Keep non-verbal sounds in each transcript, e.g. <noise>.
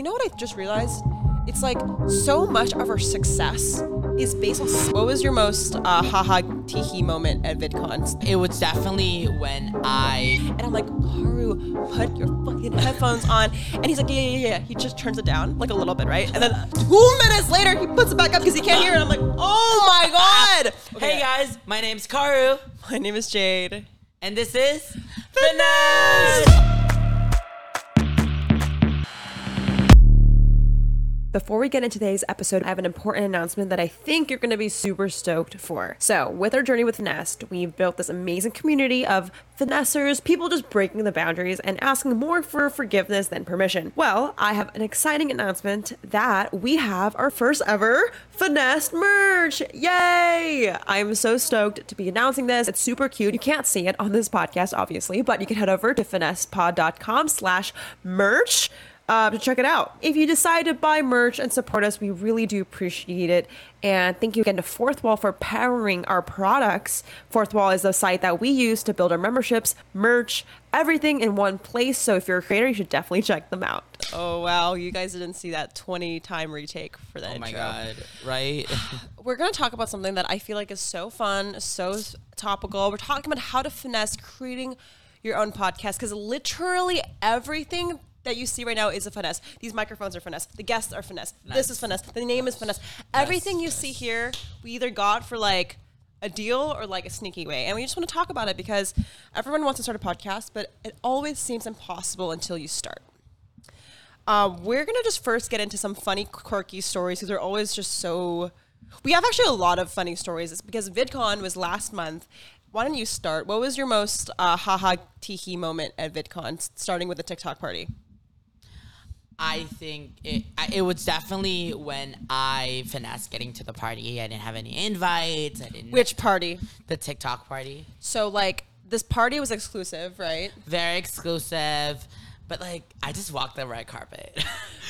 you know what I just realized? It's like so much of our success is based on what was your most uh, haha teehee moment at VidCon? It was definitely when I And I'm like, Karu, put your fucking headphones on. And he's like, yeah, yeah, yeah. He just turns it down like a little bit, right? And then two minutes later, he puts it back up because he can't hear it. I'm like, oh my god. Hey guys, my name's Karu, My name is Jade. and this is Finesse. Before we get into today's episode, I have an important announcement that I think you're going to be super stoked for. So, with our journey with Nest, we've built this amazing community of finessers, people just breaking the boundaries and asking more for forgiveness than permission. Well, I have an exciting announcement that we have our first ever Finessed merch. Yay! I'm so stoked to be announcing this. It's super cute. You can't see it on this podcast, obviously, but you can head over to finessedpod.com slash merch uh, to check it out. If you decide to buy merch and support us, we really do appreciate it. And thank you again to Fourth Wall for powering our products. Fourth Wall is the site that we use to build our memberships, merch, everything in one place. So if you're a creator, you should definitely check them out. Oh wow, you guys didn't see that 20 time retake for that Oh my god, right? <sighs> we're going to talk about something that I feel like is so fun, so topical. We're talking about how to finesse creating your own podcast because literally everything that you see right now is a finesse. These microphones are finesse. The guests are finesse. This is finesse. The name is finesse. Everything you see here, we either got for like a deal or like a sneaky way. And we just want to talk about it because everyone wants to start a podcast, but it always seems impossible until you start. Uh, we're gonna just first get into some funny, quirky stories because they're always just so. We have actually a lot of funny stories. It's because VidCon was last month. Why don't you start? What was your most uh, haha teehee moment at VidCon, starting with the TikTok party? I think it, it was definitely when I finessed getting to the party. I didn't have any invites. I didn't Which party? the TikTok party. So like this party was exclusive, right? Very exclusive. But like I just walked the red carpet.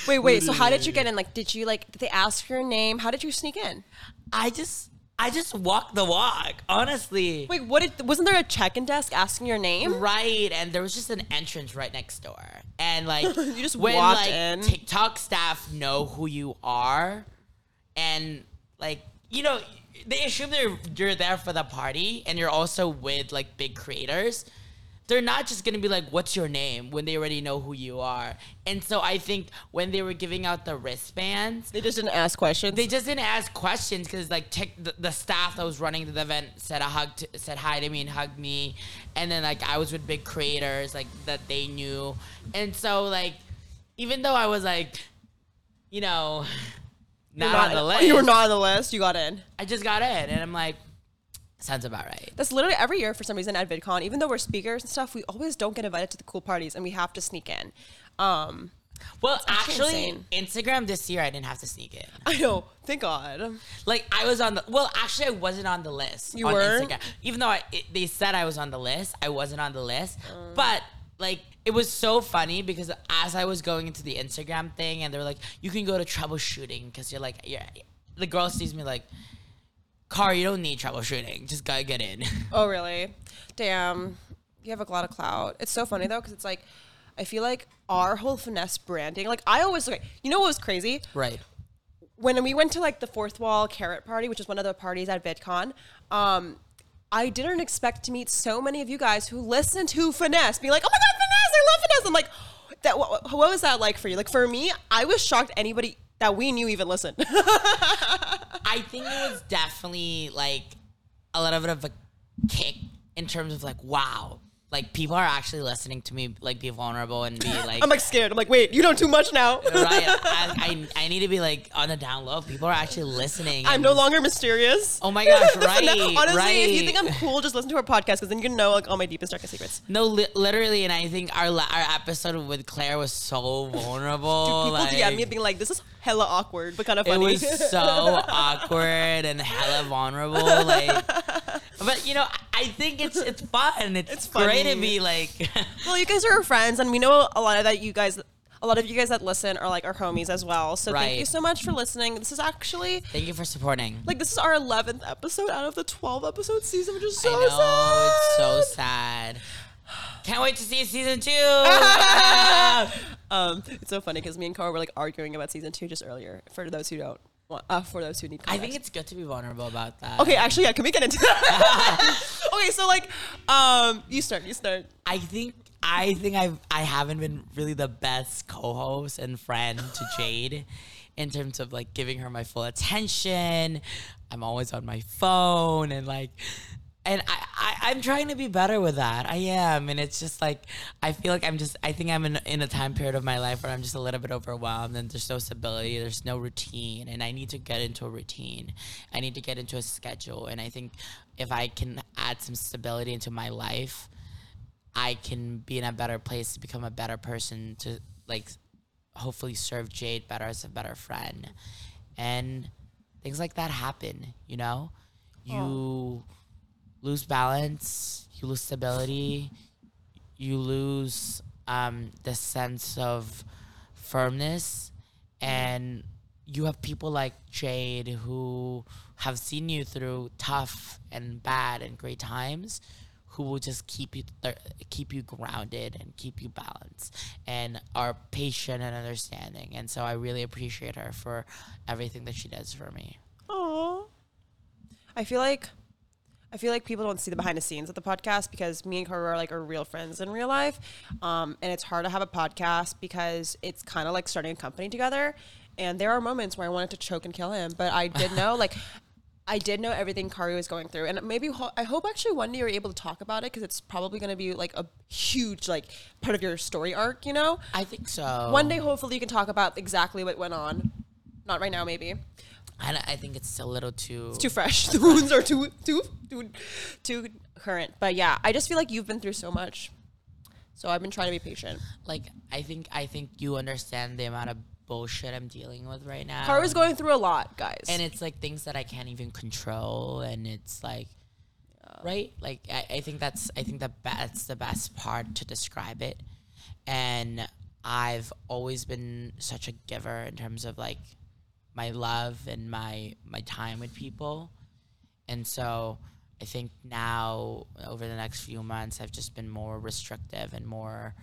Wait, wait. So how did you get <laughs> in? Like, did you like? Did they ask your name? How did you sneak in? I just I just walked the walk, honestly. Wait, what? Did, wasn't there a check-in desk asking your name? Right, and there was just an entrance right next door, and like <laughs> You just when walked like in. TikTok staff know who you are, and like you know they assume you're there for the party, and you're also with like big creators. They're not just gonna be like, "What's your name?" when they already know who you are. And so I think when they were giving out the wristbands, They just didn't ask questions. they just didn't ask questions because like tech, the, the staff that was running the event said a hug to, said hi to me and hugged me and then like i was with big creators like that they knew and so like even though i was like you know You're not, on the list <laughs> You were not on the list. You got in. i just got in and i'm like sounds about right That's literally every year for some reason at VidCon. Even though we're speakers and stuff, we always don't get invited to the cool parties, and we have to sneak in. Um, well actually actually instagram this year i didn't have to sneak in I know. Thank God. Like I was on the well, actually I wasn't on the list. You on weren't? Instagram. even though I, it, they said I was on the list. I wasn't on the list, Uh. but like it was so funny because as I was going into the Instagram thing, and they were like, "You can go to troubleshooting because you're like, yeah." The girl sees me like, "Car, you don't need troubleshooting. Just gotta get in." <laughs> Oh, really? Damn. You have a lot of clout. It's so funny though, because it's like, I feel like our whole finesse branding. Like I always look. You know what was crazy? right. when we went to like the fourth wall carrot party, which is one of the parties at VidCon, um, I didn't expect to meet so many of you guys who listen to finesse, being like, "Oh my god, finesse! I love finesse!" I'm like, that. What, what was that like for you? Like for me, I was shocked anybody that we knew even listened. <laughs> I think it was definitely like a little bit of a kick in terms of like, wow, like people are actually listening to me like be vulnerable and be <laughs> like, I'm like scared. I'm like, wait, you know too much now. right? I, <laughs> I, I need to be like on the down low. People are actually listening. I'm no longer mysterious. Oh my gosh! <laughs> Honestly, Right, Honestly, if you think I'm cool, just listen to our podcast because then you can know like all my deepest darkest secrets. No, li- literally, and I think our la- our episode with Claire was so vulnerable. People like, DM me being like, "This is hella awkward, but kind of funny. it was so awkward and hella vulnerable. Like, but you know, I- I think it's it's fun. It's, It's great to funny. be like. <laughs> Well, you guys are our friends, and we know a lot of that you guys, a lot of you guys that listen are like our homies as well. So thank you so much for listening. This is actually Thank you for supporting. like this is our eleventh episode out of the twelve episode season, which is so I know sad. it's so sad. Can't wait to see season two. <laughs> um, it's so funny because me and Karu were like arguing about season two just earlier. For those who don't, uh, for those who need, I think it's good to be vulnerable about that. okay. Actually, yeah. Can we get into that? <laughs> <laughs> okay, so like, um, you start. You start. I think I think I've I haven't been really the best co-host and friend to <laughs> Jade in terms of like giving her my full attention. I'm always on my phone and like and I, I I'm trying to be better with that. I am, and it's just like I feel like I'm just I think I'm in in a time period of my life where I'm just a little bit overwhelmed and there's no stability, there's no routine, and I need to get into a routine. I need to get into a schedule, and I think if I can add some stability into my life, I can be in a better place to become a better person to like hopefully serve Jade better as a better friend. And things like that happen, you know? You lose balance, you lose stability, you lose um, the sense of firmness and you have people like Jade who have seen you through tough and bad and great times who will just keep you th- keep you grounded and keep you balanced and are patient and understanding and so I really appreciate her for everything that she does for me. Aww. I feel like I feel like people don't see the behind the scenes of the podcast because me and Karu are like are real friends in real life. Um, and it's hard to have a podcast because it's kind of like starting a company together. And there are moments where I wanted to choke and kill him, but I did know like I did know everything Karu was going through, and maybe ho- I hope actually one day you're able to talk about it because it's probably going to be like a huge like part of your story arc. You know, I think so. one day hopefully you can talk about exactly what went on. Not right now, maybe. I, I think it's a little too It's too fresh. <laughs> The wounds are too too too too current. But yeah, I just feel like you've been through so much. So I've been trying to be patient. like I think I think you understand the amount of bullshit I'm dealing with right now. Karu's going through a lot, guys. and it's like things that I can't even control, and it's like, right? Like I, I think that's I think that that's the best part to describe it, and I've always been such a giver in terms of like my love and my my time with people, and so I think now over the next few months I've just been more restrictive and more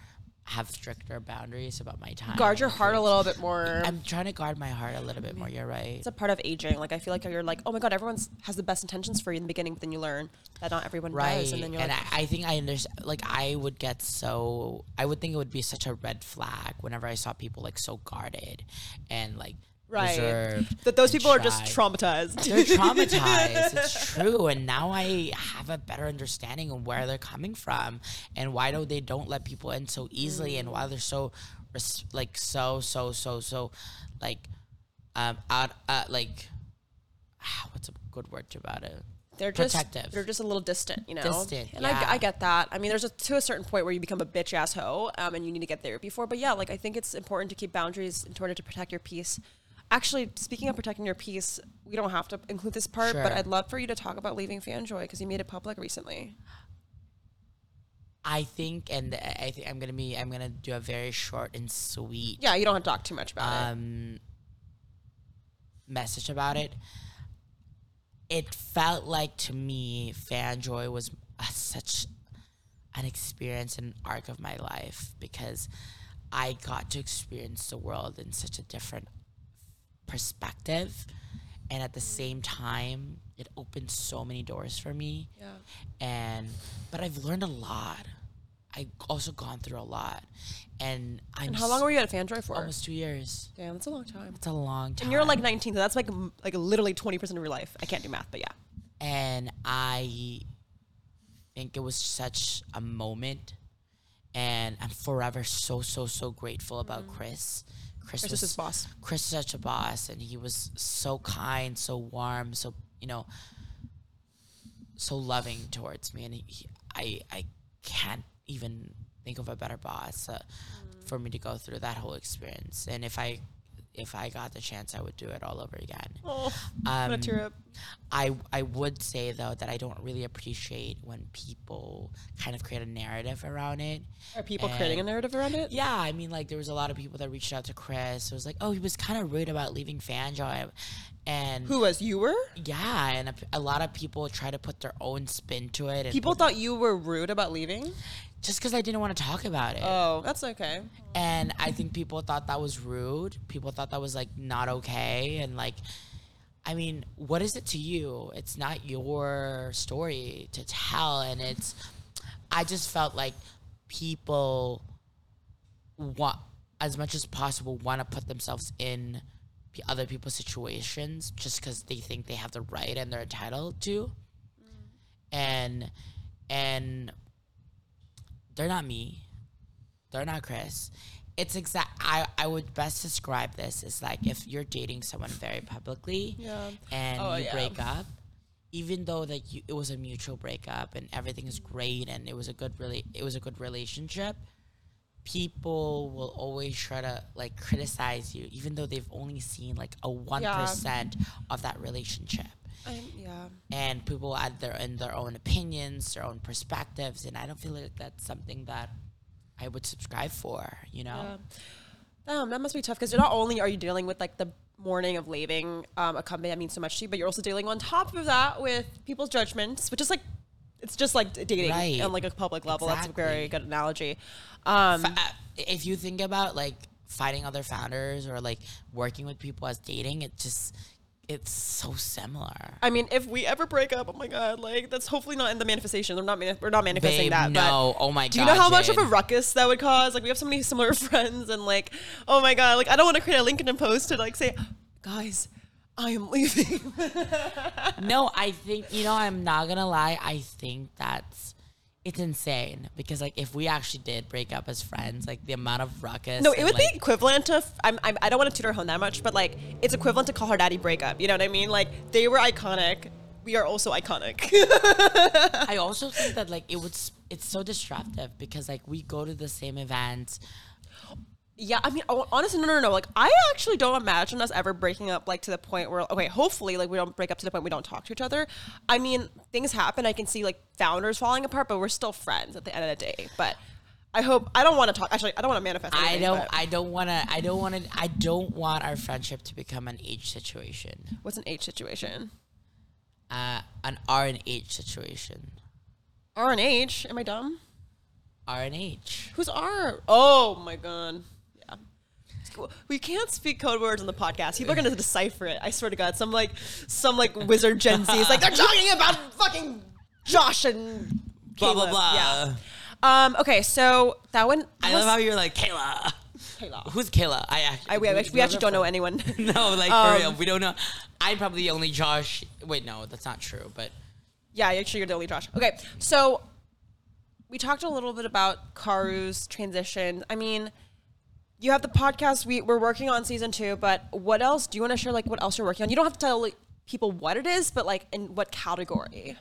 have stricter boundaries about my time. guard your heart a little bit more. I'm trying to guard my heart a little bit more. You're right. it's a part of aging. Like I feel like you're like, oh my god, everyone's has the best intentions for you in the beginning, but then you learn that not everyone right does, and then you're and like, I, I think i understand like i would get so i would think it would be such a red flag whenever i saw people like so guarded and like right, reserved that those and people are just shy. traumatized. they're traumatized it's <laughs> true and now i have a better understanding of where they're coming from and why do they don't let people in so easily and why they're so res- like so so so so like um out uh, like what's a good word about it they're just protective. they're just a little distant, you know. Distant, and yeah. I, I get that. I mean, there's a to a certain point where you become a bitch ass hoe, um, and you need to get therapy for. But yeah, like I think it's important to keep boundaries in order to protect your peace. Actually, speaking of protecting your peace, we don't have to include this part, but I'd love for you to talk about leaving Fanjoy because you made it public recently. I think, and I think I'm gonna be, I'm gonna do a very short and sweet Yeah, you don't have to talk too much about it. um, message about it. It felt like to me, Fanjoy was a, such an experience and arc of my life because I got to experience the world in such a different perspective, and at the mm-hmm. same time, it opened so many doors for me Yeah. and but I've learned a lot. I also gone through a lot, and I'm And how long were you at Fanjoy for? almost two years. Damn, that's a long time. It's a long time. And you're like 19, so that's like like literally 20 percent of your life. I can't do math, but yeah. and I think it was such a moment, and I'm forever so so so grateful about mm-hmm. Chris. Chris, Chris is was his boss. Chris is such a boss, and he was so kind, so warm, so you know, so loving towards me, and he, he, I I can't even think of a better boss uh, for me to go through that whole experience. And if I if I got the chance, I would do it all over again. Oh, I'm gonna Um, tear up. I I would say though that I don't really appreciate when people kind of create a narrative around it. Are people creating a narrative around it? Yeah, I mean, like there was a lot of people that reached out to Chris. It was like, oh, he was kind of rude about leaving Fanjoy, and Who was you were? yeah, and a, a lot of people try to put their own spin to it. And People thought you were rude about leaving. Just because I didn't want to talk about it. Oh, that's okay. and I think people thought that was rude. People thought that was like not okay, and like, I mean, what is it to you? It's not your story to tell, and it's. I just felt like people want as much as possible want to put themselves in other people's situations just because they think they have the right and they're entitled to, mm. and and they're not me they're not Chris. It's exact. I I would best describe this as like if you're dating someone very publicly, Yeah. and Oh, you yeah. break up, even though like you, it was a mutual breakup and everything is great and it was a good really it was a good relationship, people will always try to like criticize you, even though they've only seen like a one of that relationship I, yeah. and people add their in their own opinions, their own perspectives, and I don't feel like that's something that I would subscribe for. You know, Yeah. Damn, that must be tough because not only are you dealing with like the morning of leaving um, a company that means so much to you, but you're also dealing on top of that with people's judgments, which is like it's just like dating Right. on like a public level. That's a very good analogy. Um, Uh, if you think about like fighting other founders or like working with people as dating, it just it's so similar. I mean, if we ever break up, oh my god, like that's hopefully not in the manifestation. We're not mani- we're not manifesting Babe, that. no. But oh my god. do you know how much of a ruckus that would cause? Like we have so many <laughs> similar friends, and like, oh my god, like I don't want to create a LinkedIn post to like say, guys, I am leaving. <laughs> no, I think you know. I'm not gonna lie. I think that's it's insane because like if we actually did break up as friends, like the amount of ruckus. No, it would like, be equivalent to. f- I'm, I'm, I don't want to tutor home that much, but like, it's equivalent to call her daddy breakup. You know what I mean? Like, they were iconic. We are also iconic. I also think that like it would it's so disruptive because like we go to the same events. Yeah, I mean, oh, honestly, no, no, no. Like, I actually don't imagine us ever breaking up, like, to the point where, okay, hopefully, like, we don't break up to the point we don't talk to each other. I mean, things happen. I can see, like, founders falling apart, but we're still friends at the end of the day. But I hope, I don't want to talk, actually, I don't want to manifest I don't but I don't want to I don't want to I don't want our friendship to become an H situation. what's an H situation? Uh an R and H situation. R and H? Am I dumb? R and H. Who's R? Oh my god. We can't speak code words on the podcast. People are gonna decipher it. I swear to God. Some like some like wizard Gen Z is like they're talking about fucking Josh and Blah blah Caleb." blah. Yeah. Um. Okay. So that one. I love how you're like Kayla. Kayla. Who's Kayla? I actually I, we, actually, we actually don't know anyone. <laughs> No, like Um, for real, we don't know. I'm probably the only Josh. Wait, no, that's not true. But Yeah, actually, you're the only Josh. Okay, so we talked a little bit about Karu's transition. I mean, you have the podcast. We we're working on season two, but what else? Do you want to share like what else you're working on? You don't have to tell like, people what it is, but like in what category?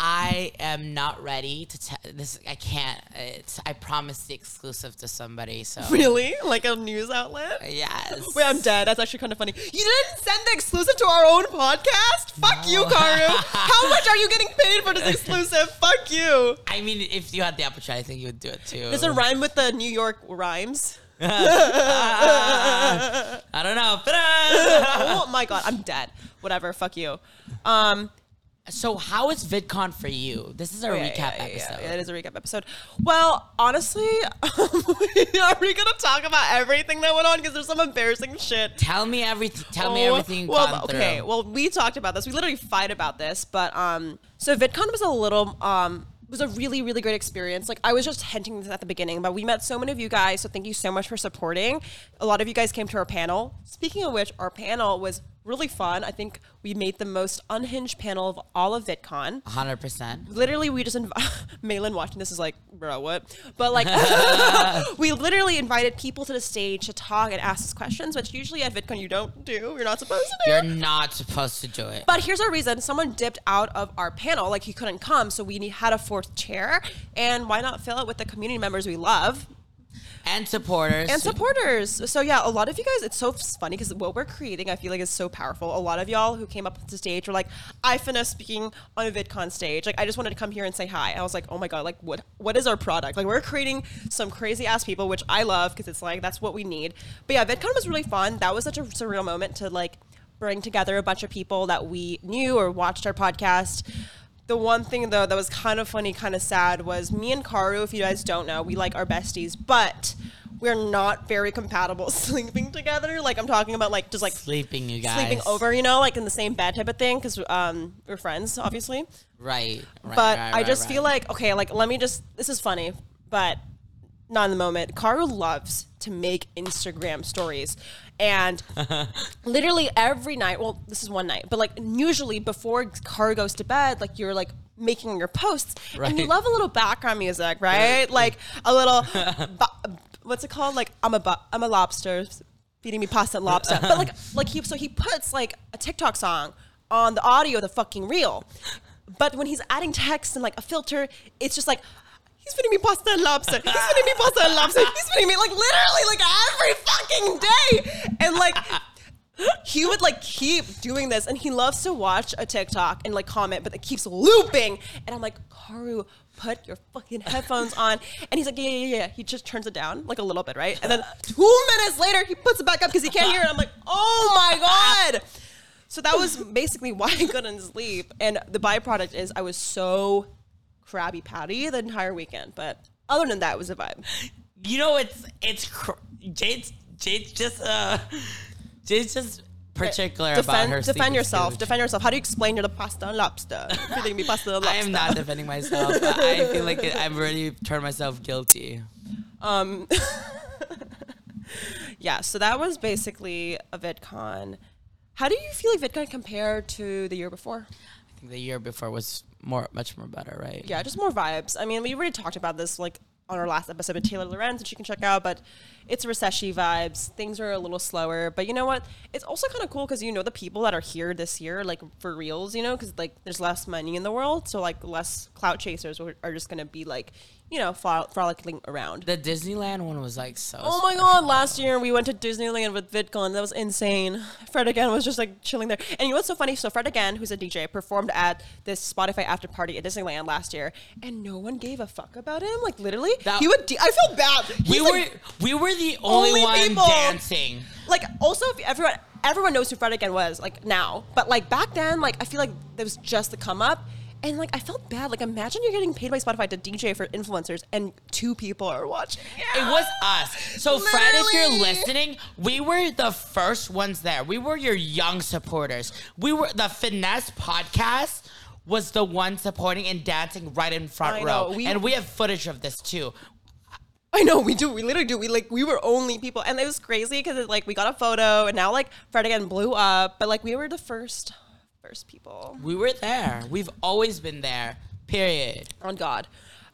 I am not ready to tell this. I can't. It's. I promised the exclusive to somebody. So Really, like a news outlet? yes. Wait, I'm dead. That's actually kind of funny. You didn't send the exclusive to our own podcast? Fuck you, Karu. <laughs> How much are you getting paid for this exclusive? Fuck you. I mean, if you had the opportunity, I think you would do it too. Does it rhyme with the New York rhymes? I don't know. Uh, oh my god, I'm dead. Whatever, fuck you. Um, so, how is VidCon for you? This is a Oh, yeah, recap yeah, yeah, episode. Yeah, it is a recap episode. Well, honestly, <laughs> are we gonna talk about everything that went on? Because there's some embarrassing shit. Tell me everything. Tell me Oh, everything. you've Well, okay. through. Well, we talked about this. We literally fight about this, but um, so VidCon was a little um was a really really great experience. Like I was just hinting this at the beginning, but we met so many of you guys. So thank you so much for supporting. A lot of you guys came to our panel. Speaking of which, our panel was really fun. I think we made the most unhinged panel of all of VidCon. Hundred percent. literally we just inv- <laughs> Malin watching this is like bro what? But like <laughs> we literally invited people to the stage to talk and ask us questions which usually at VidCon you don't do. You're not supposed to do. You're not supposed to do it. but here's our reason. Someone dipped out of our panel. Like he couldn't come so we need, had a fourth chair. And why not fill it with the community members we love and supporters. and supporters. So yeah, a lot of you guys, it's so funny because what we're creating, I feel like is so powerful. A lot of y'all who came up to the stage were like, I finished speaking on a VidCon stage. Like I just wanted to come here and say hi. I was like, oh my god, like what what is our product? Like we're creating some crazy ass people, which I love because it's like that's what we need. But yeah, VidCon was really fun. That was such a surreal moment to like bring together a bunch of people that we knew or watched our podcast. The one thing though that was kind of funny, kind of sad was me and Karu. If you guys don't know, we like our besties, but we're not very compatible <laughs> sleeping together. Like I'm talking about like just like Sleeping, you guys. sleeping over, you know, like in the same bed type of thing, because um, we're friends, obviously. Right. right but right, I right, just feel like okay, like let me just. This is funny, but not in the moment. Karu loves to make Instagram stories, and <laughs> literally every night. Well, this is one night, but like usually before Karu goes to bed, like you're like making your posts, and you love a little background music, right? Like a little. <laughs> what's it called? Like I'm a bu- I'm a lobster feeding me pasta and lobster, but like like he so he puts like a TikTok song on the audio of the fucking reel. But when he's adding text and like a filter, it's just like he's feeding me pasta and lobster. He's feeding me pasta and lobster. He's feeding me like literally like every fucking day. And like he would like keep doing this and he loves to watch a TikTok and like comment, but it keeps looping. And I'm like, Karu, put your fucking headphones on. And he's like, yeah, yeah, yeah. He just turns it down like a little bit, right? And then two minutes later, he puts it back up because he can't hear it. I'm like, oh my God. So that was basically why I couldn't sleep. And the byproduct is I was so crabby patty the entire weekend. But other than that, it was a vibe. You know, it's it's cr- Jade's Jade's just uh Jade's just particular about Defend, her. defend yourself. schedule. Defend yourself. How do you explain you're the pasta and lobster? <laughs> Feeding me pasta and <laughs> I am not defending myself. I feel like I've already turned myself guilty. Um, <laughs> yeah, so that was basically a VidCon. How do you feel like VidCon compared to the year before? The year before was more, much more better, right? Yeah, just more vibes. I mean, we already talked about this like on our last episode with Taylor Lorenz, which you can check out, but it's recession vibes. Things are a little slower, but you know what? It's also kind of cool because you know the people that are here this year, like for reals, you know, because like there's less money in the world, so like less clout chasers are just gonna be like, you know, frol- frolicking around. The Disneyland one was like so. Oh my god, last year we went to Disneyland with VidCon. That was insane. Fred again was just like chilling there. And you know what's so funny? So Fred again, who's a DJ, performed at this Spotify after party at Disneyland last year, and no one gave a fuck about him. Like literally, That- he would. De- I feel bad. we He's, were like, we were the only, only one people. dancing. like also if everyone everyone knows who Fred again was like now, but like back then, like I feel like there was just the come up. And like I felt bad. Like imagine you're getting paid by Spotify to DJ for influencers, and two people are watching. It was us. So, Fred, if you're listening, we were the first ones there. We were your young supporters. We were the Finesse podcast was the one supporting and dancing right in front I row. know, we- and we have footage of this too. I know we do. We literally do. We like we were only people, and it was crazy because like we got a photo, and now like Fred again blew up, but like we were the first, first people We were there. We've always been there. Period. on God.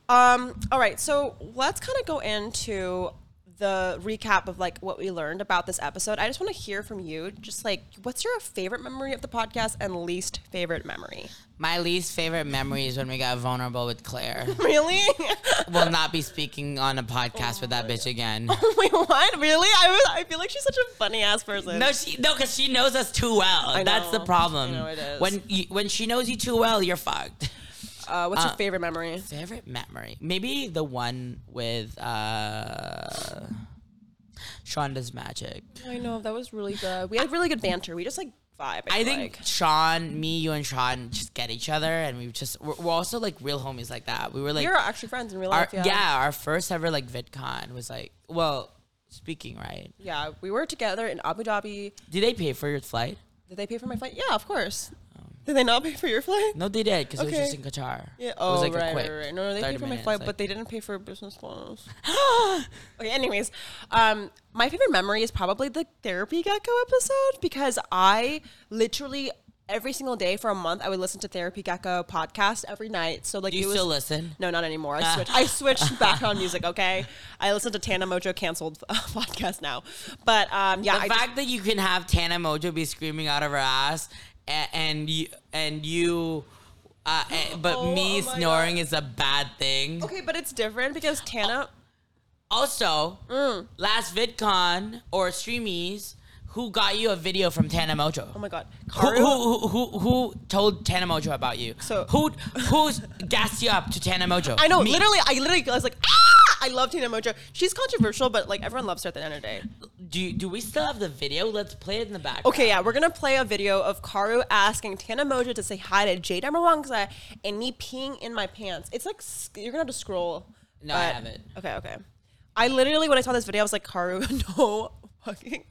Um. All right, so let's kind of go into the recap of like what we learned about this episode. I just want to hear from you. Just like, what's your favorite memory of the podcast and least favorite memory? My least favorite memory is when we got vulnerable with Claire. <laughs> Really? we'll not be speaking on a podcast oh with that bitch again. <laughs> Wait, what? Really? I was. I feel like she's such a funny ass person. No, she no, because she knows us too well. That's the problem. I know it is. When you, when she knows you too well, you're fucked. Uh, what's your Uh, favorite memory? Favorite memory? Maybe the one with uh Shonda's magic. I know that was really good. We had really good banter. We just like vibe. I, I think like. Sean, me, you, and Sean just get each other, and we just we're, we're also like real homies like that. We were like we are actually friends in real our, life. yeah. Yeah. our first ever like VidCon was like well, speaking right. Yeah, we were together in Abu Dhabi. Did they pay for your flight? Did they pay for my flight? Yeah, of course. Did they not pay for your flight? No, they did because it was just in Qatar. Yeah. it Oh, was like a right, quick right, right. No, no, they paid for my flight, like- but they didn't pay for business class. <gasps> okay. Anyways, um, my favorite memory is probably the therapy gecko episode because I literally every single day for a month I would listen to therapy gecko podcast every night. So like Do you it was, still listen? No, not anymore. I <laughs> switched. I switched background music. Okay, I listen to Tana Mongeau canceled uh, <laughs> podcast now, but um, yeah, the I fact that you can have Tana Mongeau be screaming out of her ass and, and you and you uh, and- but Oh, me oh snoring is a bad thing. okay, but it's different because Tana. Also, Mm. last VidCon or Streamies, who got you a video from Tana Mongeau? Oh my god, Karu. who, who, who, who told Tana Mongeau about you? So- who who's gassed you up to Tana Mongeau? I know, Me. literally, I literally I was like, ah! I love Tana Mongeau. She's controversial, but like everyone loves her at the end of the day. Do do we still have the video? Let's play it in the back. Okay, yeah, we're gonna play a video of Karu asking Tana Mongeau to say hi to Jade Darmawangsa and me peeing in my pants. It's like you're gonna have to scroll. No, I haven't. Okay, okay. I literally when I saw this video, I was like, Karu, <laughs> no fucking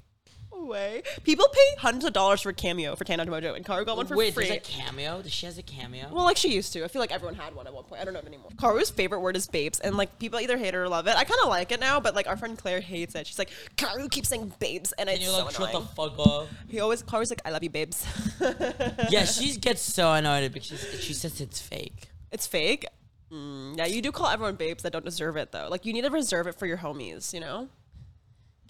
way. People pay hundreds of dollars for a cameo for Tana Mongeau, and Karu got one for Wait, free. there's a cameo. Does she has a cameo? Well, like she used to. I feel like everyone had one at one point. I don't know if anymore. Karu's favorite word is babes, and like people either hate it or love it. I kind of like it now, but like our friend Claire hates it. She's like, Karu keeps saying babes, and and it's you're so like, shut the fuck up. he always Karu's like, I love you, babes. <laughs> yeah, she gets so annoyed because she says it's fake. it's fake. Mm, yeah, you do call everyone babes that don't deserve it though. Like you need to reserve it for your homies, you know.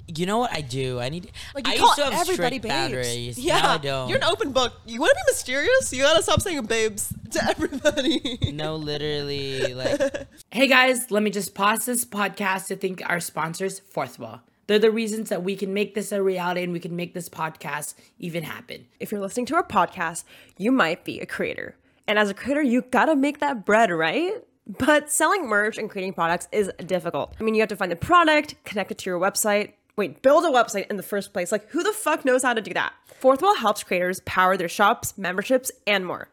You know what I do? I need. Like you I call used to have everybody strict babes. boundaries. Yeah, Now I don't. you're an open book. You want to be mysterious? You gotta stop saying babes to <laughs> everybody. no, literally, like <laughs> Hey guys, let me just pause this podcast to thank our sponsors, Fourth Wall. They're the reasons that we can make this a reality and we can make this podcast even happen. if you're listening to our podcast, you might be a creator. And as a creator, you gotta make that bread, right? But selling merch and creating products is difficult. I mean, you have to find the product, connect it to your website. Wait, build a website in the first place. Like, who the fuck knows how to do that? Fourth Wall helps creators power their shops, memberships, and more.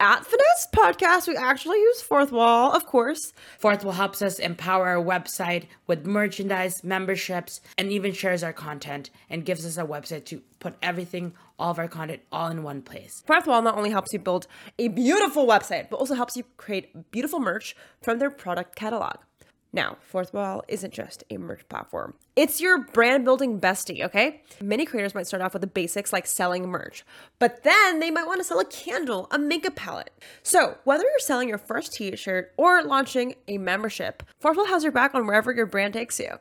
At Finesse Podcast, we actually use Fourth Wall, of course. Fourth Wall helps us empower our website with merchandise, memberships, and even shares our content and gives us a website to put everything, all of our content, all in one place. Fourth Wall not only helps you build a beautiful website, but also helps you create beautiful merch from their product catalog. Now, Fourthwall isn't just a merch platform. It's your brand building bestie, okay? Many creators might start off with the basics like selling merch, but then they might want to sell a candle, a makeup palette. So, whether you're selling your first t shirt or launching a membership, Fourthwall has your back on wherever your brand takes you.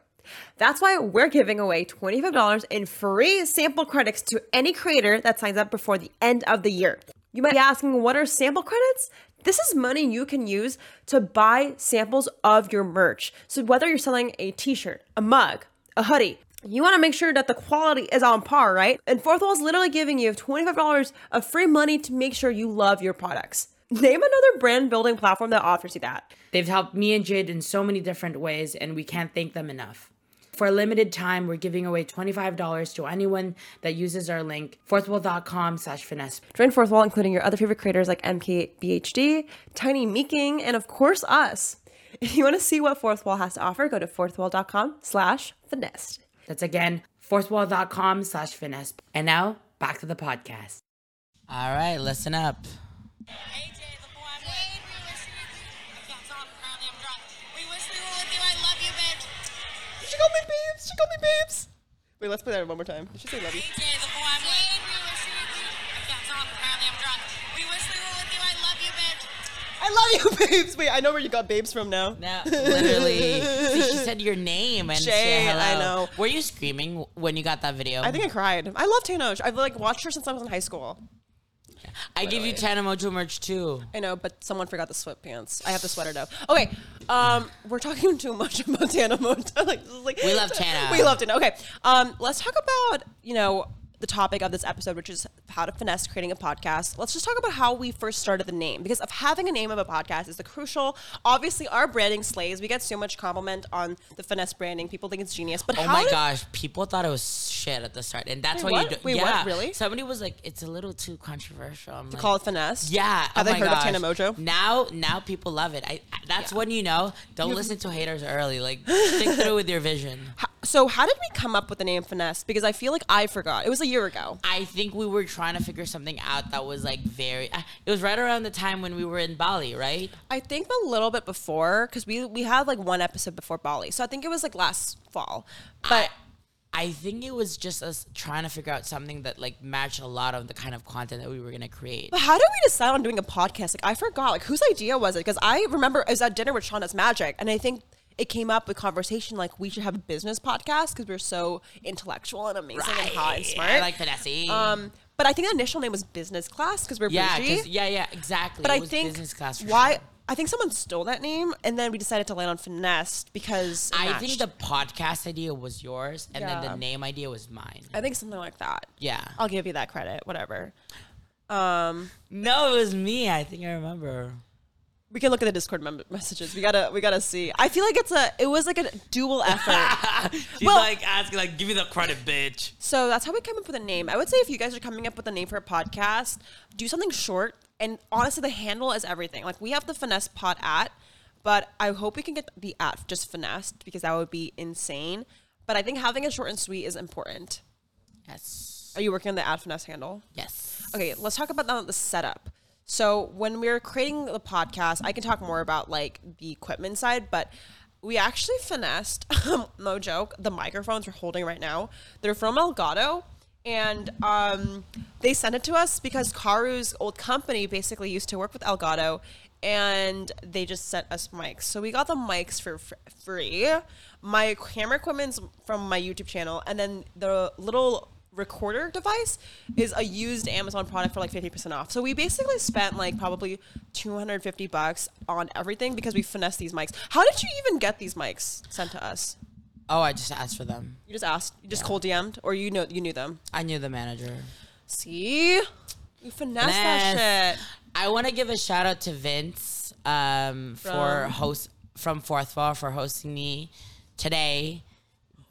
That's why we're giving away $25 in free sample credits to any creator that signs up before the end of the year. You might be asking, what are sample credits? This is money you can use to buy samples of your merch. So, whether you're selling a t shirt, a mug, a hoodie, you want to make sure that the quality is on par, right? And Fourth Wall is literally giving you $25 of free money to make sure you love your products. <laughs> Name another brand building platform that offers you that. They've helped me and Jade in so many different ways, and we can't thank them enough. For a limited time, we're giving away $25 to anyone that uses our link, fourthwall.com slash finesse. Join Fourth Wall, including your other favorite creators like MKBHD, Tiny Meat Gang, and of course us. If you want to see what Fourth Wall has to offer, go to fourthwall.com slash finesse. That's again, fourthwall.com slash finesse. And now, back to the podcast. all right, listen up. Called me babes. She called me babes. Wait, let's play that one more time. Did she say love you? AJ, the boy I'm with. we wish we were with you. I can't talk, apparently I'm drunk. We wish we were with you. I love you, bitch. I love you, <laughs> babes. Wait, I know where you got babes from now. Now, literally, see, she said your name and Jay, said hello. I know. Were you screaming when you got that video? I think I cried. I love Tanosh. I've like watched her since I was in high school. I give you Tana Mongeau merch too. I know, but someone forgot the sweatpants. I have the sweater though. Okay, um, we're talking <laughs> too much about Tana Mongeau. <laughs> like, like, We love Tana. We love Tana. Okay, um, let's talk about you know the topic of this episode, which is how to finesse creating a podcast. Let's just talk about how we first started the name because of having a name of a podcast is the crucial. Obviously, our branding slays. We get so much compliment on the finesse branding. People think it's genius, but Oh how my did- gosh, people thought it was shit at the start, and that's Wait, why what? you do. Wait, what? yeah, Really? Somebody was like, "It's a little too controversial." I'm like, call it finesse? Yeah. Have oh they my heard gosh. of Tana Mongeau? Now, now people love it. I. I- That's when you know. Don't listen to <laughs> haters early. Like, <laughs> stick through with your vision. So how did we come up with the name finesse? Because I feel like I forgot. It was a year ago. I think we were trying to figure something out that was like very. uh, It was right around the time when we were in Bali, right? I think a little bit before because we we had like one episode before Bali, so I think it was like last fall. But I think it was just us trying to figure out something that like matched a lot of the kind of content that we were gonna create. but how did we decide on doing a podcast? Like I forgot. Like whose idea was it? Because I remember I was at dinner with Shauna's Magic, and I think it came up with conversation like we should have a business podcast because we're so intellectual and amazing and hot and smart. I like finesse. um, but I think the initial name was business class because we're yeah, bougie. yeah, yeah, exactly. But it I was think business class for why sure. I think someone stole that name, and then we decided to land on finesse because I think the podcast idea was yours, and then the name idea was mine. I think something like that. Yeah. I'll give you that credit. Whatever. Um, No, it was me. I think I remember. We can look at the Discord mem- messages. We gotta we gotta see. I feel like it's a it was like a dual <laughs> effort. She's Well- like asking, like, give me the credit, bitch. so that's how we came up with a name. I would say if you guys are coming up with a name for a podcast, do something short. And honestly, the handle is everything. Like we have the finesse pod at, but I hope we can get the at just finessed because that would be insane. But I think having it short and sweet is important. Yes. Are you working on the at finesse handle? Yes. Okay, let's talk about the, the setup. So when we were creating the podcast, I can talk more about like the equipment side, but we actually finessed, <laughs> no joke, the microphones we're holding right now. They're from Elgato. And um, they sent it to us because Karu's old company basically used to work with Elgato, and they just sent us mics. So we got the mics for f- free. My camera equipment's from my YouTube channel, and then the little recorder device is a used Amazon product for like 50% off. So we basically spent like probably 250 bucks on everything because we finessed these mics. How did you even get these mics sent to us? Oh, I just asked for them. You just asked, you just cold DM'd or you know you knew them. I knew the manager. See? You finessed that shit. I want to give a shout out to Vince um, for From? host from Fourth Wall for hosting me today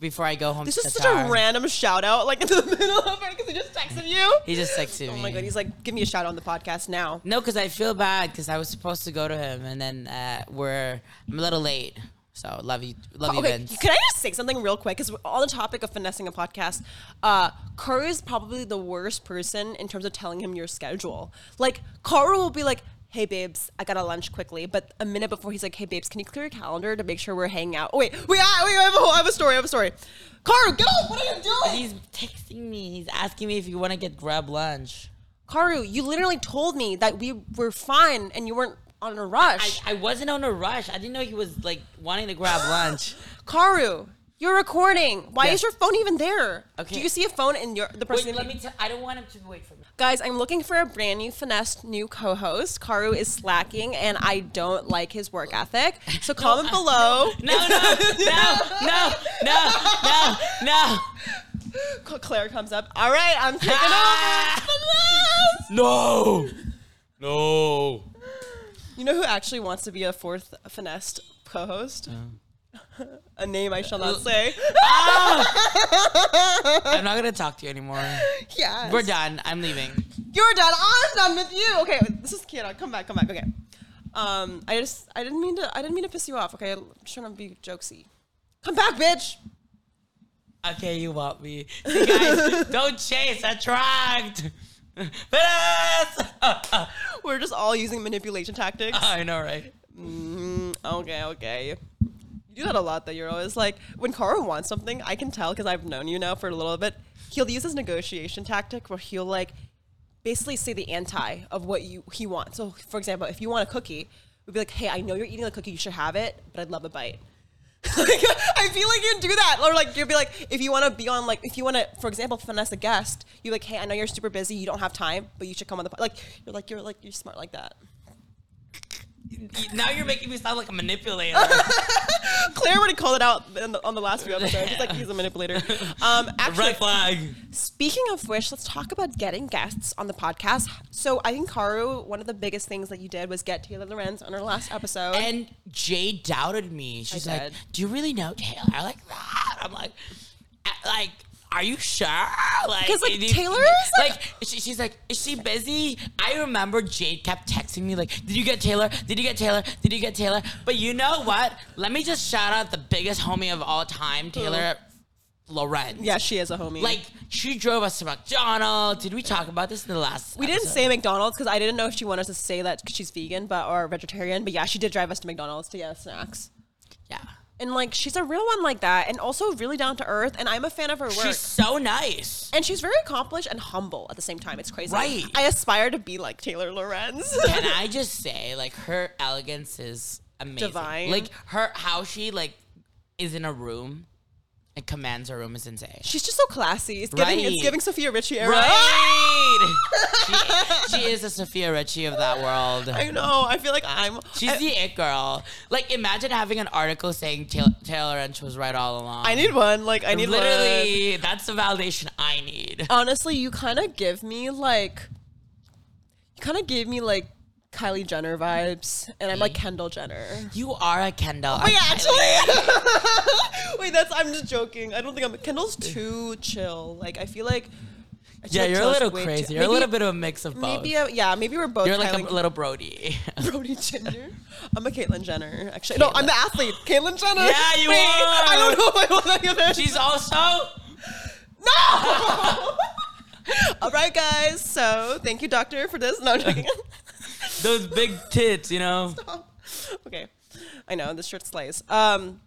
before I go home. This is such a random shout out like into the <laughs> middle of it because he just texted you. He just texted me. Oh my god, he's like, give me a shout out on the podcast now. no, because I feel bad because I was supposed to go to him and then uh, we're I'm a little late. So love you, love you, Okay, Vince. can I just say something real quick? Because on the topic of finessing a podcast, uh, Karu is probably the worst person in terms of telling him your schedule. Like, Karu will be like, hey, babes, I got to lunch quickly. But a minute before, he's like, hey, babes, can you clear your calendar to make sure we're hanging out? Oh, wait, wait, I, wait I, have a, whole- I have a story, I have a story. Karu, get off! What are you doing? He's texting me. He's asking me if you want to get grab lunch. Karu, you literally told me that we were fine and you weren't on a rush. I, I wasn't on a rush. I didn't know he was like wanting to grab <gasps> lunch. Karu, you're recording. Why Yeah. is your phone even there? Okay. Do you see a phone in your the person? Wait, let me. T- I don't want him to wait for me. Guys, I'm looking for a brand new finessed new co-host. Karu is slacking, and I don't like his work ethic. So comment below. No, no, no, no, no, no, no. Claire comes up. All right, I'm taking Ah! over. Finesse! No, no. You know who actually wants to be a fourth finessed co-host? A name I shall not say. <laughs> I'm not gonna talk to you anymore. yeah. We're done. I'm leaving. You're done. I'm done with you. Okay, this is Kiana. Come back. Come back. Okay. Um, I just I didn't mean to I didn't mean to piss you off. Okay, I'm trying to be jokesy. Come back, bitch. Okay, you want me. See, guys, <laughs> don't chase, attract. We're just all using manipulation tactics. <laughs> I know, right? Mm, okay, okay. You do that a lot, though. You're always like, when Karu wants something, I can tell because I've known you now for a little bit. He'll use his negotiation tactic where he'll like basically say the anti of what you he wants. So, for example, if you want a cookie, we'd be like, "Hey, I know you're eating the cookie. You should have it, but I'd love a bite." <laughs> I feel like you'd do that, or like you'd be like, if you want to be on, like, if you want to, for example, finesse a guest, you're like, "Hey, I know you're super busy. You don't have time, but you should come on the po-" like." You're like, you're like, you're smart like that. Now you're making me sound like a manipulator. <laughs> Claire already called it out in the, on the last few episodes. She's like, he's a manipulator. Um, <laughs> actually, Red flag. speaking of which, let's talk about getting guests on the podcast. So I think Karu, one of the biggest things that you did was get Taylor Lorenz on our last episode. And Jay doubted me. She's like, did. "Do you really know Taylor?" I like that. I'm like, "Uh, like, are you sure? Like, 'Cause, like, Taylor is, <laughs> like, she, she's like, is she busy? I remember Jade kept texting me like, "Did you get Taylor? Did you get Taylor? Did you get Taylor?" But you know what? Let me just shout out the biggest homie of all time, Taylor Lorenz. yeah, she is a homie. Like she drove us to McDonald's. Did we talk about this in the last? we didn't say McDonald's because I didn't know if she wanted us to say that because she's vegan, but or vegetarian. But yeah, she did drive us to McDonald's to get us snacks. Yeah. And like, she's a real one like that, and also really down to earth. And I'm a fan of her work. She's so nice. and she's very accomplished and humble at the same time. It's crazy. Right. I aspire to be like Taylor Lorenz. Can I <laughs> just say, like, her elegance is amazing. Divine. Like her, how she like is in a room and commands her room is insane. she's just so classy. It's giving, Right. it's giving Sofia Richie era. Right. <laughs> she, she is a Sofia Richie of that world. I know. I feel like I'm. She's I, the it girl. Like, imagine having an article saying Taylor, Taylor Lynch was right all along. I need one. Like I need one. literally. That's the validation I need. Honestly, you kind of give me like. You kind of gave me like Kylie Jenner vibes, and I'm like Kendall Jenner. You are a Kendall. Wait, actually, <laughs> <laughs> wait, that's I'm just joking. I don't think I'm Kendall's too chill. Like I feel like I feel Yeah, like you're a little crazy. too- You're a little bit of a mix of both. Maybe a, yeah, maybe we're both. you're like Kylie- a little Brody. <laughs> Brody Jenner. I'm a Caitlyn Jenner. Actually, no, I'm the athlete. Caitlyn Jenner. Yeah, you Wait, are. I don't know if I want any of. She's also. no. All right, guys. So thank you, doctor, for this. No, I'm joking. Those big tits, you know. okay, I know this shirt slays. Um,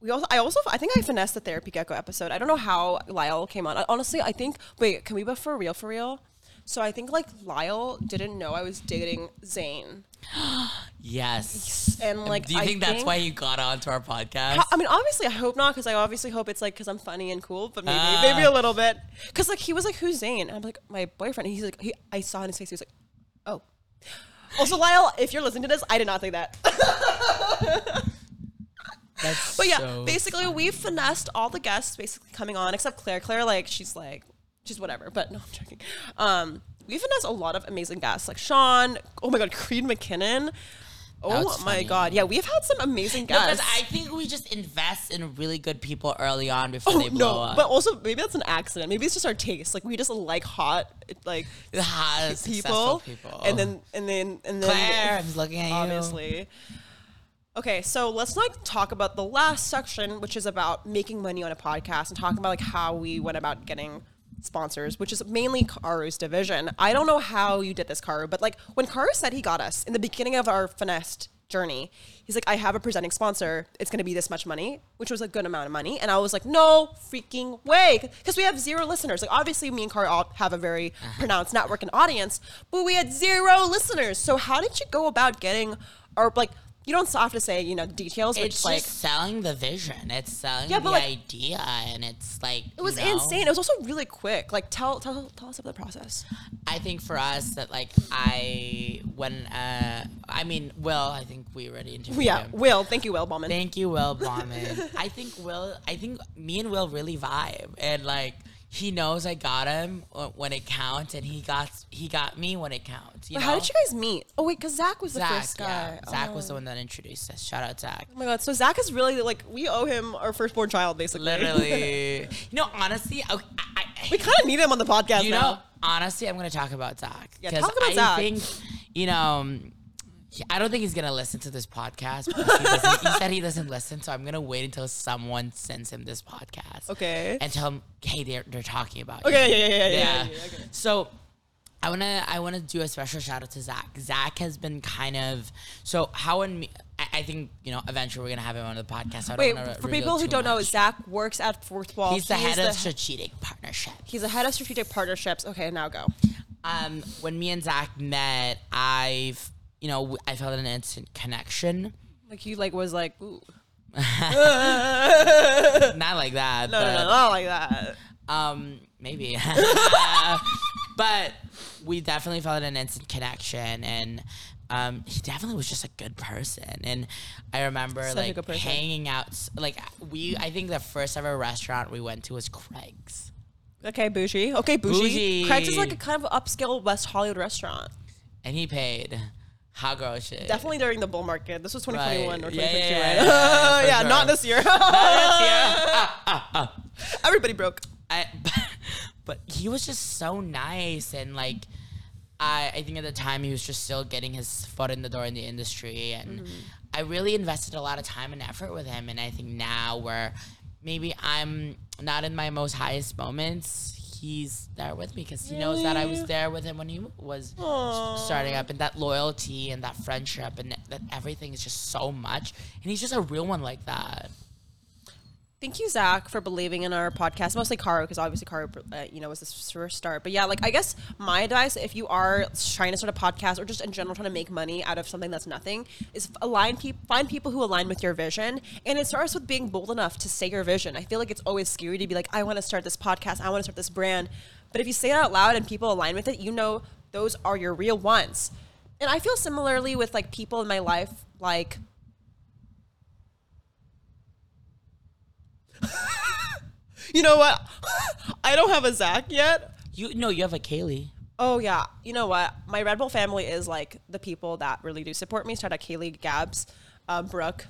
we also, I also, I think I finessed the therapy gecko episode. I don't know how Lyle came on. Honestly, I think. Wait, can we be for real? For real? So I think like Lyle didn't know I was dating Zayn, <gasps> Yes. and like Do you I think that's why you got onto our podcast? I mean, obviously, I hope not, because I obviously hope it's like because I'm funny and cool, but maybe Ah. maybe a little bit. Because like he was like, "Who's Zayn?" And I'm like, "My boyfriend." And he's like, he, I saw in his face, he was like, "Oh." Also, Lyle, if you're listening to this, I did not think that. <laughs> That's But yeah, so basically, we finessed all the guests basically coming on, except Claire. Claire, like, she's like, she's whatever. But no, I'm joking. Um, we finessed a lot of amazing guests, like Sean. Oh my God, Creed McKinnon. Oh my funny. God, yeah, we've had some amazing No, because guests. I think we just invest in really good people early on oh, before Oh they blow no! up. But also maybe that's an accident. Maybe it's just our taste. Like we just like hot, like the hot, people, people. and then and then and then Claire, I'm looking at you. obviously. Okay, so let's like talk about the last section, which is about making money on a podcast and talking about like how we went about getting sponsors, which is mainly Karu's division. I don't know how you did this, Karu, but like when Karu said he got us in the beginning of our finessed journey, he's like, I have a presenting sponsor. It's gonna be this much money, which was a good amount of money. And I was like, no freaking way. Because we have zero listeners. Like obviously me and Karu all have a very <laughs> pronounced network and audience, but we had zero listeners. So how did you go about getting or like you don't have to say, you know, the details, it's just like selling the vision. It's selling Yeah, the like, idea, and it's like it was know, insane. It was also really quick. Like tell tell tell us about the process. I think for us that like I when uh I mean Will I think we already interviewed Yeah, him. Will. Thank you, Will Bauman. Thank you, Will <laughs> Bauman. I think Will. I think me and Will really vibe, and like he knows I got him when it counts, and he got he got me when it counts. You But know? how did you guys meet? Oh wait, because Zach was the first guy. yeah. Zach was Oh. the one that introduced us. Shout out Zach. Oh my god, so Zach is really like we owe him our firstborn child, basically. Literally, <laughs> you know, honestly, I, I, we kind of need him on the podcast you now. know, honestly, I'm gonna talk about Zach Yeah, talk about I Zach. think, you know, um, I don't think he's gonna listen to this podcast. He, he said he doesn't listen, so I'm gonna wait until someone sends him this podcast. Okay. And tell him, hey, they're they're talking about Okay, you. yeah, yeah, yeah, yeah. Yeah. yeah, okay. So I wanna I wanna do a special shout out to Zach. Zach has been kind of so how and me. I, I think you know eventually we're gonna have him on the podcast. I Wait, for people who don't know, much. Zach works at Fourth Wall. he's the He head of strategic partnership. He's the head of strategic partnerships. Okay, now go. Um, when me and Zach met, I've you know I felt an instant connection. Like he like was like, ooh. <laughs> Not like that. No, but, no, no, not like that. Um, maybe. <laughs> <laughs> but we definitely felt an instant connection and um, he definitely was just a good person. And I remember Such like hanging out like we I think the first ever restaurant we went to was Craig's. Okay, bougie. Okay, bougie. Bougie. Craig's is like a kind of upscale West Hollywood restaurant. And he paid hot girl shit. Definitely during the bull market. This was 2021 or Right. Yeah, 2022, yeah, right? yeah, yeah, <laughs> for yeah, sure. not this year. Ah, ah, ah. Everybody broke. I, <laughs> but he was just so nice and like I, I think at the time he was just still getting his foot in the door in the industry and I really invested a lot of time and effort with him and I think now where maybe I'm not in my most highest moments he's there with me because he knows that I was there with him when he was Aw. starting up and that loyalty and that friendship and that everything is just so much and he's just a real one like that Thank you, Zach, for believing in our podcast. Mostly Karu, because obviously Karu, uh, you know, was the first start. But yeah, like I guess my advice, if you are trying to start a podcast or just in general trying to make money out of something that's nothing, is align people, find people who align with your vision. And it starts with being bold enough to say your vision. I feel like it's always scary to be like, I want to start this podcast, I want to start this brand. But if you say it out loud and people align with it, you know those are your real ones. And I feel similarly with like people in my life, like <laughs> you know what? <laughs> I don't have a Zach yet. you know you have a Kaylee Oh yeah, you know what? My Red Bull family is like the people that really do support me. Start out Kaylee, Gabs, um, Brooke,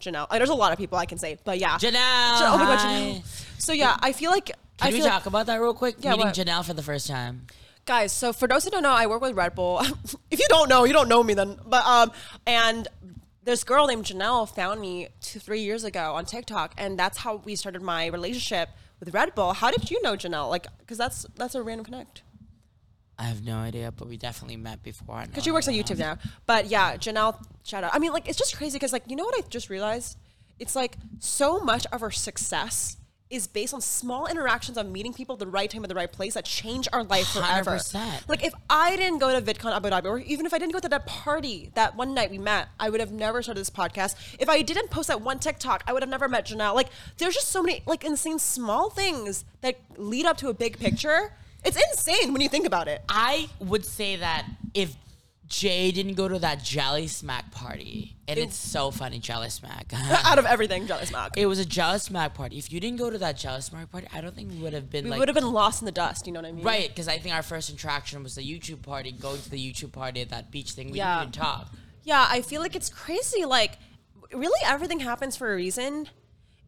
Janelle. Like, there's a lot of people I can say, but yeah, Janelle. Ja- oh my god. Janelle. So yeah, I feel like I Can we feel like- talk about that real quick? Yeah, Meeting what? Janelle for the first time. guys so for those who don't know i work with red bull <laughs> if you don't know you don't know me then but um and this girl named janelle found me two three years ago on tiktok and that's how we started my relationship with red bull. How did you know janelle? Like because that's that's a random connect. I have no idea, but we definitely met before. because she works on youtube now. But yeah janelle shout out. I mean like it's just crazy because like you know what i just realized? It's like so much of our success is based on small interactions of meeting people at the right time at the right place that change our life forever. 100%. Like if I didn't go to VidCon Abu Dhabi, or even if I didn't go to that party that one night we met, I would have never started this podcast. If I didn't post that one TikTok, I would have never met Janelle. Like there's just so many like insane small things that lead up to a big picture. It's insane when you think about it. I would say that if Jay didn't go to that Jellysmack party, and it's so funny, Jellysmack. <laughs> Out of everything, Jellysmack. it was a Jellysmack party. If you didn't go to that Jellysmack party, I don't think we would have been we like would have been lost in the dust. You know what I mean? right. Because I think our first interaction was the YouTube party. Going to the YouTube party at that beach thing, we Yeah. didn't even talk. Yeah, I feel like it's crazy. Like, really, everything happens for a reason.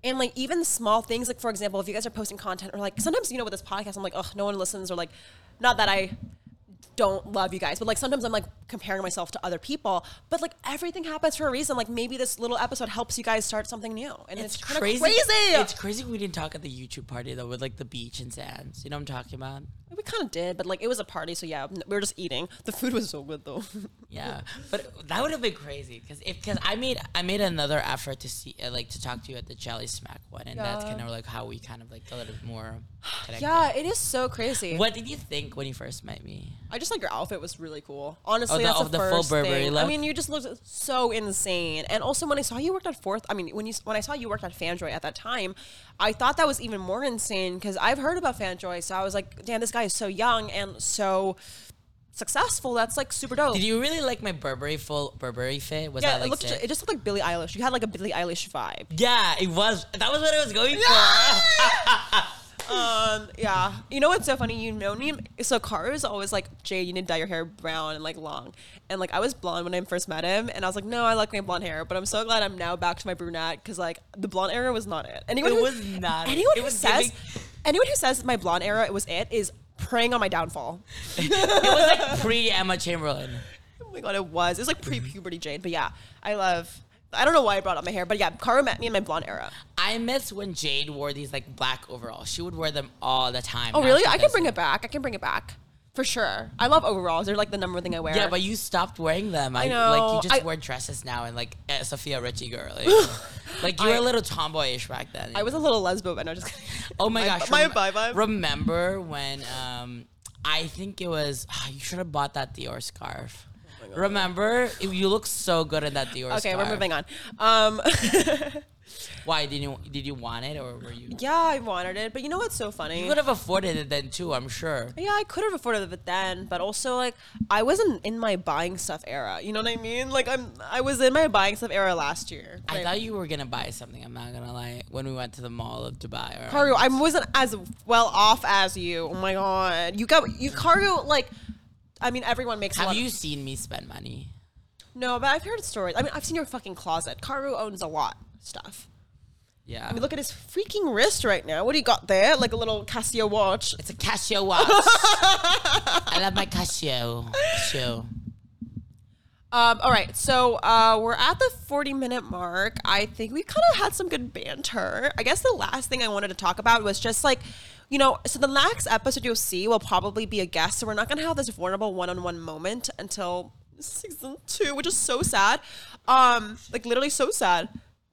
And like even small things, like for example, if you guys are posting content, or like sometimes you know with this podcast, I'm like, oh, no one listens, or like, not that I don't love you guys, but like sometimes I'm like comparing myself to other people. But like everything happens for a reason. Like maybe this little episode helps you guys start something new, and it's, kind of crazy. It's crazy we didn't talk at the YouTube party though, with like the beach and sands. You know what I'm talking about? we kind of did, but like it was a party, so yeah, we were just eating. The food was so good though. <laughs> Yeah, but that would have been crazy because if because I made I made another effort to see uh, like to talk to you at the Jellysmack one, and that's kind of like how we kind of like a little bit more <sighs> connected. yeah, it is so crazy. What did you think when you first met me? I just like your outfit was really cool. Honestly, the- that's of the, the full Burberry thing. I mean, you just looked so insane. And also, when I saw you worked at Fourth, I mean, when you when I saw you worked at Fanjoy at that time, I thought that was even more insane because I've heard about Fanjoy. So I was like, damn, this guy is so young and so successful. That's like super dope. Did you really like my Burberry full Burberry fit? Was yeah, that it, looked, sick? it just looked like Billie Eilish. You had like a Billie Eilish vibe. yeah, it was. That was what I was going for. <laughs> Um, yeah. You know what's so funny? You know me. So Karu is always like, Jay, you need to dye your hair brown and like long. And like I was blonde when I first met him, and I was like, no, I like my blonde hair. But I'm so glad I'm now back to my brunette because like the blonde era was not it. Anyone It who, was not. Anyone It who was says giving- anyone who says my blonde era it was it is preying on my downfall. <laughs> it was like pre Emma Chamberlain. Oh my god, it was. It was like pre-puberty Jade. But yeah, I love. I don't know why I brought up my hair, but yeah, Karu met me in my blonde era. I miss when Jade wore these like black overalls. She would wear them all the time. Oh really? I can bring it back. I can bring it back for sure. I love overalls. They're like the number one thing I wear. Yeah, but you stopped wearing them. I, know. Like you just I- wear dresses now and like a Sofia Richie girl. <laughs> Like, like you were a little tomboyish back then. I was a little lesbo, but no, just kidding. Oh my, <laughs> gosh! my rem- bye vibe. Remember when? Um, I think it was. <sighs> you should have bought that Dior scarf. Remember? You look so good in that Dior Okay, scarf. we're moving on. Um, <laughs> Why did you did you want it or were you? yeah, I wanted it, but you know what's so funny? You could have afforded it then too. I'm sure. yeah, I could have afforded it then, but also like I wasn't in my buying stuff era. You know what I mean? Like I'm, I was in my buying stuff era last year. I thought you were gonna buy something. I'm not gonna lie. When we went to the mall of Dubai, or Karu, I wasn't as well off as you. Oh my god, you got you Cargo like. I mean, everyone makes. a have lot you Of, seen me spend money? no, but I've heard stories. I mean, I've seen your fucking closet. Karu owns a lot of stuff. Yeah. I mean, look at his freaking wrist right now. What do you got there? Like a little Casio watch. It's a Casio watch. <laughs> I love my Casio. Casio. Um, all right, so uh, we're at the 40 minute mark. I think we kind of had some good banter. I guess the last thing I wanted to talk about was just like, you know, so the next episode you'll see will probably be a guest. So we're not going to have this vulnerable one on one moment until season two, which is so sad. Um, like literally so sad.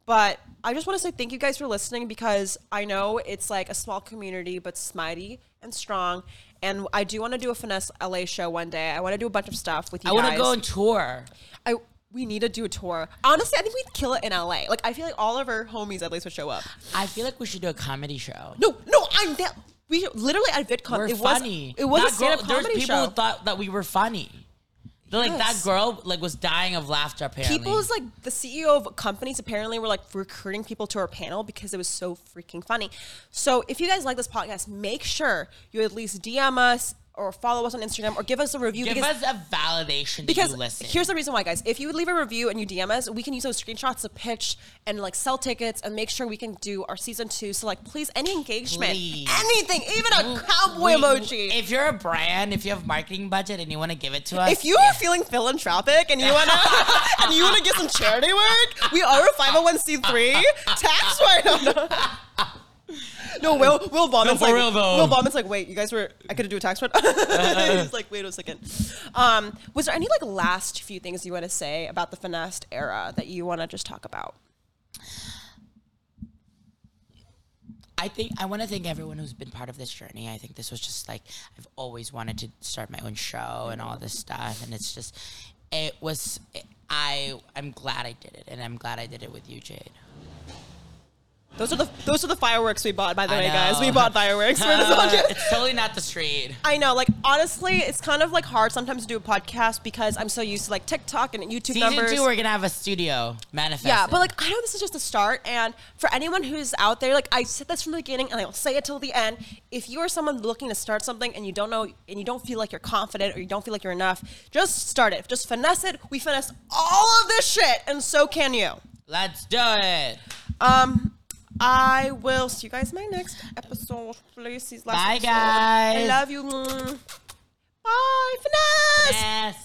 But I just want to say thank you guys for listening because I know it's like a small community, but it's mighty and strong. And I do want to do a finesse LA show one day. I want to do a bunch of stuff with you guys. I want to go on tour. I we need to do a tour. Honestly, I think we'd kill it in LA. Like I feel like all of our homies at least would show up. I feel like we should do a comedy show. No, no, I'm that. We literally at VidCon. We're it funny. Was, it was That a stand-up girl- There's comedy people show. who thought that we were funny. They're like that Yes. girl like was dying of laughter. Apparently, People's like the CEO of companies apparently were like recruiting people to our panel because it was so freaking funny. So if you guys like this podcast, make sure you at least DM us or follow us on Instagram or give us a review Give because us a validation because here's the reason why, guys. If you would leave a review and you DM us, we can use those screenshots to pitch and like sell tickets and make sure we can do our season two. So like, please, any engagement, Please. anything, even a cowboy We- emoji. If you're a brand, if you have marketing budget and you want to give it to us, If you are feeling philanthropic and you wanna <laughs> and you wanna get some charity work, we are a 501c3 <laughs> tax write <laughs> No, Will Will Bauman's for like real, though. Will Bauman's like, wait, you guys were I could do a tax write <laughs> He's like, wait a second. Um, was there any like last few things you want to say about the finessed era that you want to just talk about? I think I want to thank everyone who's been part of this journey. I think this was just like I've always wanted to start my own show and all this stuff, and it's just it was I I'm glad I did it, and I'm glad I did it with you, Jade. Those are the those are the fireworks we bought, by the I way, guys. We bought fireworks. for this <laughs> on- it's totally not the street. I know, like honestly, it's kind of like hard sometimes to do a podcast because I'm so used to like TikTok and YouTube Season numbers. two, we're gonna have a studio manifest. yeah, but like I know this is just the start, and for anyone who's out there, like I said this from the beginning, and I'll say it till the end. If you are someone looking to start something and you don't know, and you don't feel like you're confident or you don't feel like you're enough, just start it. Just finesse it. We finesse all of this shit, and so can you. let's do it. Um, I will see you guys in my next episode. Please, Bye, episode. guys. I love you. Bye, finesse. Yes.